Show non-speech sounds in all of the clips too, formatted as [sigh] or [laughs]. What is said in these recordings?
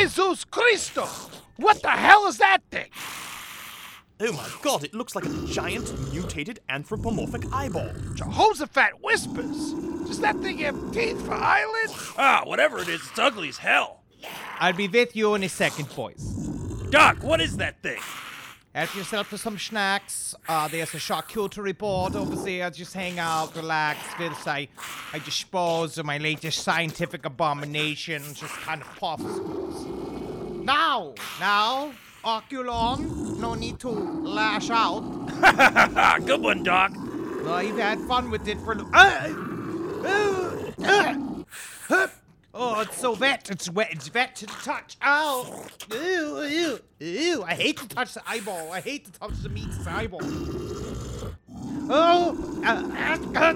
Jesus Cristo! What the hell is that thing? Oh my god, it looks like a giant mutated anthropomorphic eyeball. Jehoshaphat whispers. Does that thing have teeth for eyelids? Ah, whatever it is, it's ugly as hell. I'll be with you in a second, boys. Doc, what is that thing? Help yourself to some snacks. Uh, there's a charcuterie board over there. Just hang out, relax. Whilst I, I dispose of my latest scientific abomination. Just kind of puffs. Now, now, Oculon, no need to lash out. [laughs] Good one, Doc. Uh, you've had fun with it for. Uh, uh, uh. [laughs] Oh, it's so wet. It's wet. It's wet to the touch. Ow. Ew, ew, ew. I hate to touch the eyeball. I hate to touch the meat's eyeball. Oh, uh, uh,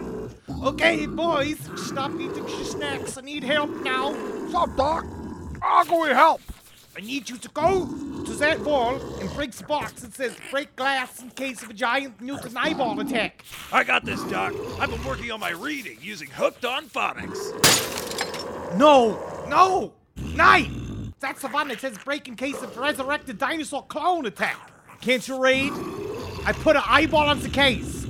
uh. okay, boys, stop eating your snacks. I need help now. What's up, Doc? How can we help? I need you to go to that wall and break the box that says break glass in case of a giant mutant eyeball attack. I got this, Doc. I've been working on my reading using Hooked on Phonics. No, no, nine. That's the one that says break in case of resurrected dinosaur clone attack. Can't you read? I put an eyeball on the case.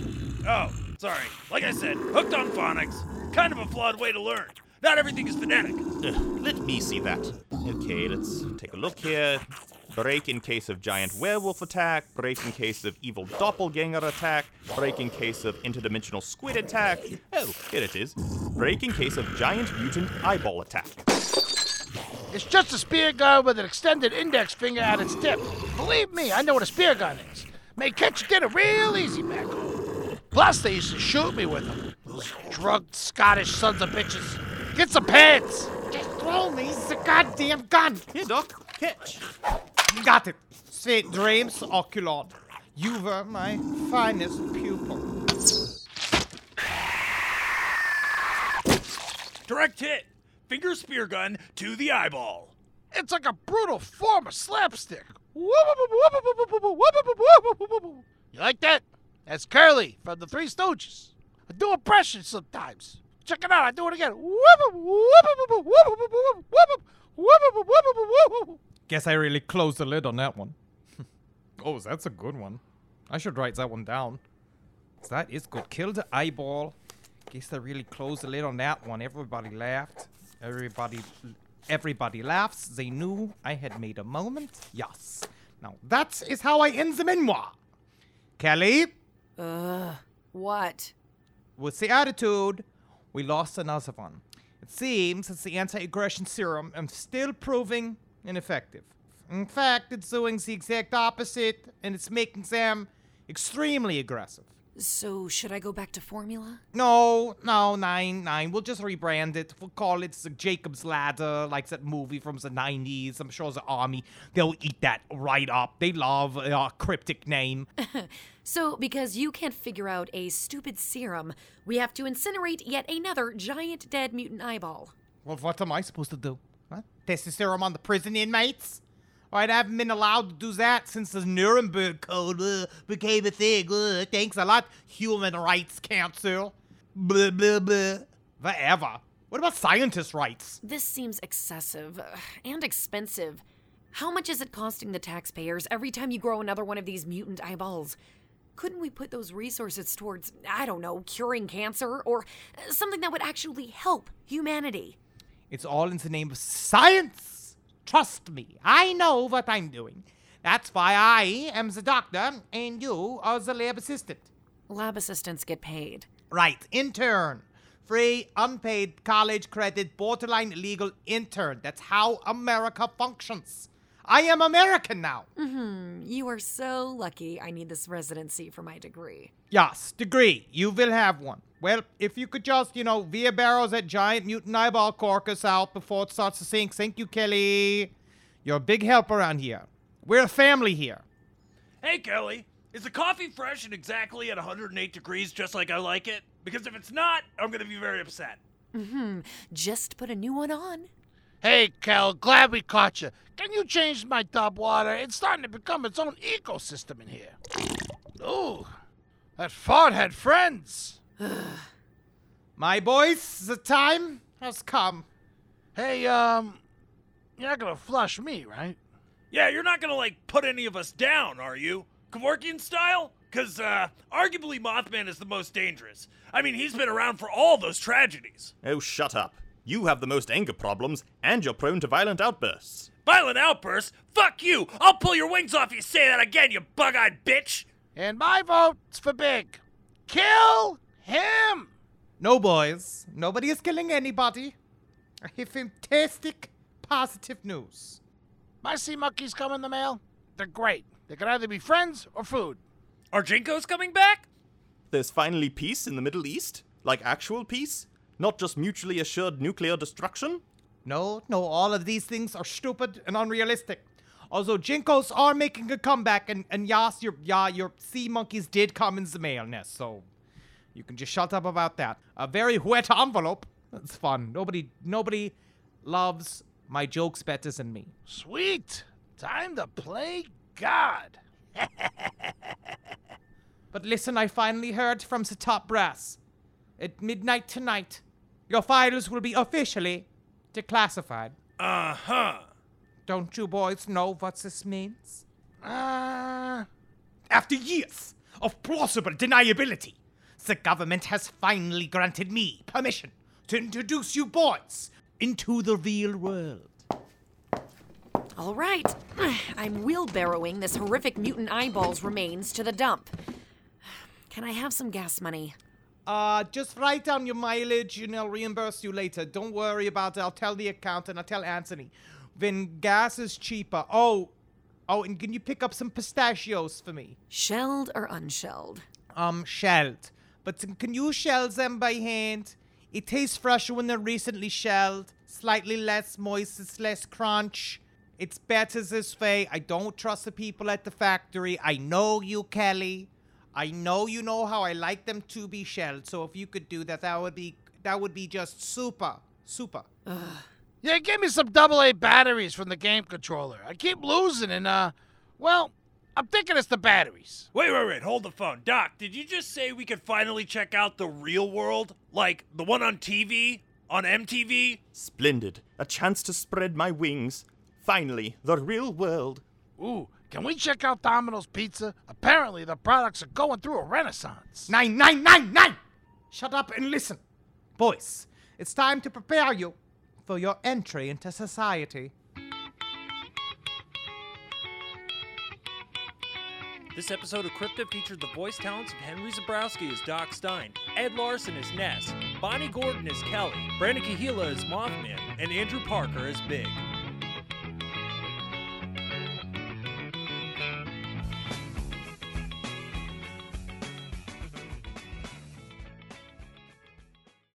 Oh, sorry. Like I said, Hooked on Phonics. Kind of a flawed way to learn. Not everything is phonetic. Ugh, let me see that. Okay, let's take a look here. Break in case of giant werewolf attack, break in case of evil doppelganger attack, break in case of interdimensional squid attack. Oh, here it is. Break in case of giant mutant eyeball attack. It's just a spear gun with an extended index finger at its tip. Believe me, I know what a spear gun is. Make catch dinner real easy back home. Plus, they used to shoot me with them. Those drugged Scottish sons of bitches. Get some pants. Just throw me the goddamn gun. Here, Doc, catch. Got it. Sweet dreams, Oculon. You were my finest pupil. Direct hit. Finger spear gun to the eyeball. It's like a brutal form of slapstick. You like that? That's Curly from the Three Stooges. I do impressions sometimes. Check it out. I do it again. Guess I really closed the lid on that one. [laughs] oh, that's a good one. I should write that one down. That is good. Kill the eyeball. Guess I really closed the lid on that one. Everybody laughed. Everybody, everybody laughs. They knew I had made a moment. Yes. Now that is how I end the memoir. Kelly, Ugh. What? with the attitude, we lost another one. It seems that the anti-aggression serum is still proving ineffective. In fact, it's doing the exact opposite, and it's making them extremely aggressive. So, should I go back to formula? No, no, nine, nine. We'll just rebrand it. We'll call it the Jacob's Ladder, like that movie from the 90s. I'm sure the army, they'll eat that right up. They love a cryptic name. [laughs] So, because you can't figure out a stupid serum, we have to incinerate yet another giant dead mutant eyeball. Well, what am I supposed to do? Test serum on the prison inmates? Well, I haven't been allowed to do that since the Nuremberg Code uh, became a thing. Uh, thanks a lot, Human Rights Council. Blah, blah, blah. Whatever. What about scientists' rights? This seems excessive uh, and expensive. How much is it costing the taxpayers every time you grow another one of these mutant eyeballs? Couldn't we put those resources towards, I don't know, curing cancer or uh, something that would actually help humanity? It's all in the name of science. Trust me, I know what I'm doing. That's why I am the doctor and you are the lab assistant. Lab assistants get paid. Right, intern. Free, unpaid, college credit, borderline illegal intern. That's how America functions. I am American now. You are so lucky I need this residency for my degree. Yes, degree. You will have one. Well, if you could just, you know, via barrels that giant mutant eyeball corkus out before it starts to sink. Thank you, Kelly. You're a big help around here. We're a family here. Hey, Kelly. Is the coffee fresh and exactly at 108 degrees just like I like it? Because if it's not, I'm gonna be very upset. Mhm. Just put a new one on. Hey, Kel, glad we caught you. Can you change my tub water? It's starting to become its own ecosystem in here. Ooh, that fart had friends. [sighs] My boys, the time has come. Hey, um, You're not gonna flush me, right? Yeah, you're not gonna like put any of us down, are you? Kevorkian style? Cause uh, arguably Mothman is the most dangerous. I mean, he's been around for all those tragedies. Oh, shut up. You have the most anger problems, and you're prone to violent outbursts. Violent outbursts? Fuck you! I'll pull your wings off if you say that again, you bug-eyed bitch! And my vote's for Big. Kill him! No, boys. Nobody is killing anybody. I have fantastic, positive news. My sea monkeys come in the mail. They're great. They can either be friends or food. Are JNCO's coming back? There's finally peace in the Middle East? Like actual peace? Not just mutually assured nuclear destruction? No, no, all of these things are stupid and unrealistic. Although JNCOs are making a comeback, and, and yes, your yeah, your sea monkeys did come in the mail, Ness, so you can just shut up about that. A very wet envelope. That's fun. Nobody nobody loves my jokes better than me. Sweet. Time to play God. [laughs] But listen, I finally heard from the top brass. At midnight tonight, your files will be officially declassified. Uh-huh. Don't you boys know what this means? Uh, After years of plausible deniability, the government has finally granted me permission to introduce you boys into the real world. All right. [clears throat] I'm wheelbarrowing this horrific mutant eyeballs remains to the dump. Can I have some gas money? Uh, just write down your mileage and I'll reimburse you later. Don't worry about it. I'll tell the accountant. I'll tell Anthony. When gas is cheaper. Oh, oh, and can you pick up some pistachios for me? Shelled or unshelled? Um, shelled. But can you shell them by hand? It tastes fresher when they're recently shelled. Slightly less moist, it's less crunch. It's better this way. I don't trust the people at the factory. I know you, Kelly. I know you know how I like them to be shelled. So if you could do that, that would be that would be just super, super. yeah, give me some double A batteries from the game controller. I keep losing and, uh, well, I'm thinking it's the batteries. Wait, wait, wait, hold the phone. Doc, did you just say we could finally check out the real world? Like the one on TV? On MTV? Splendid. A chance to spread my wings. Finally, the real world. Ooh, can we check out Domino's Pizza? Apparently, the products are going through a renaissance. Nine, nine, nine, nine! Shut up and listen. Boys, it's time to prepare you for your entry into society. This episode of Crypta featured the voice talents of Henry Zebrowski as Doc Stein, Ed Larson as Ness, Bonnie Gordon as Kelly, Brandon Kahila as Mothman, and Andrew Parker as Big.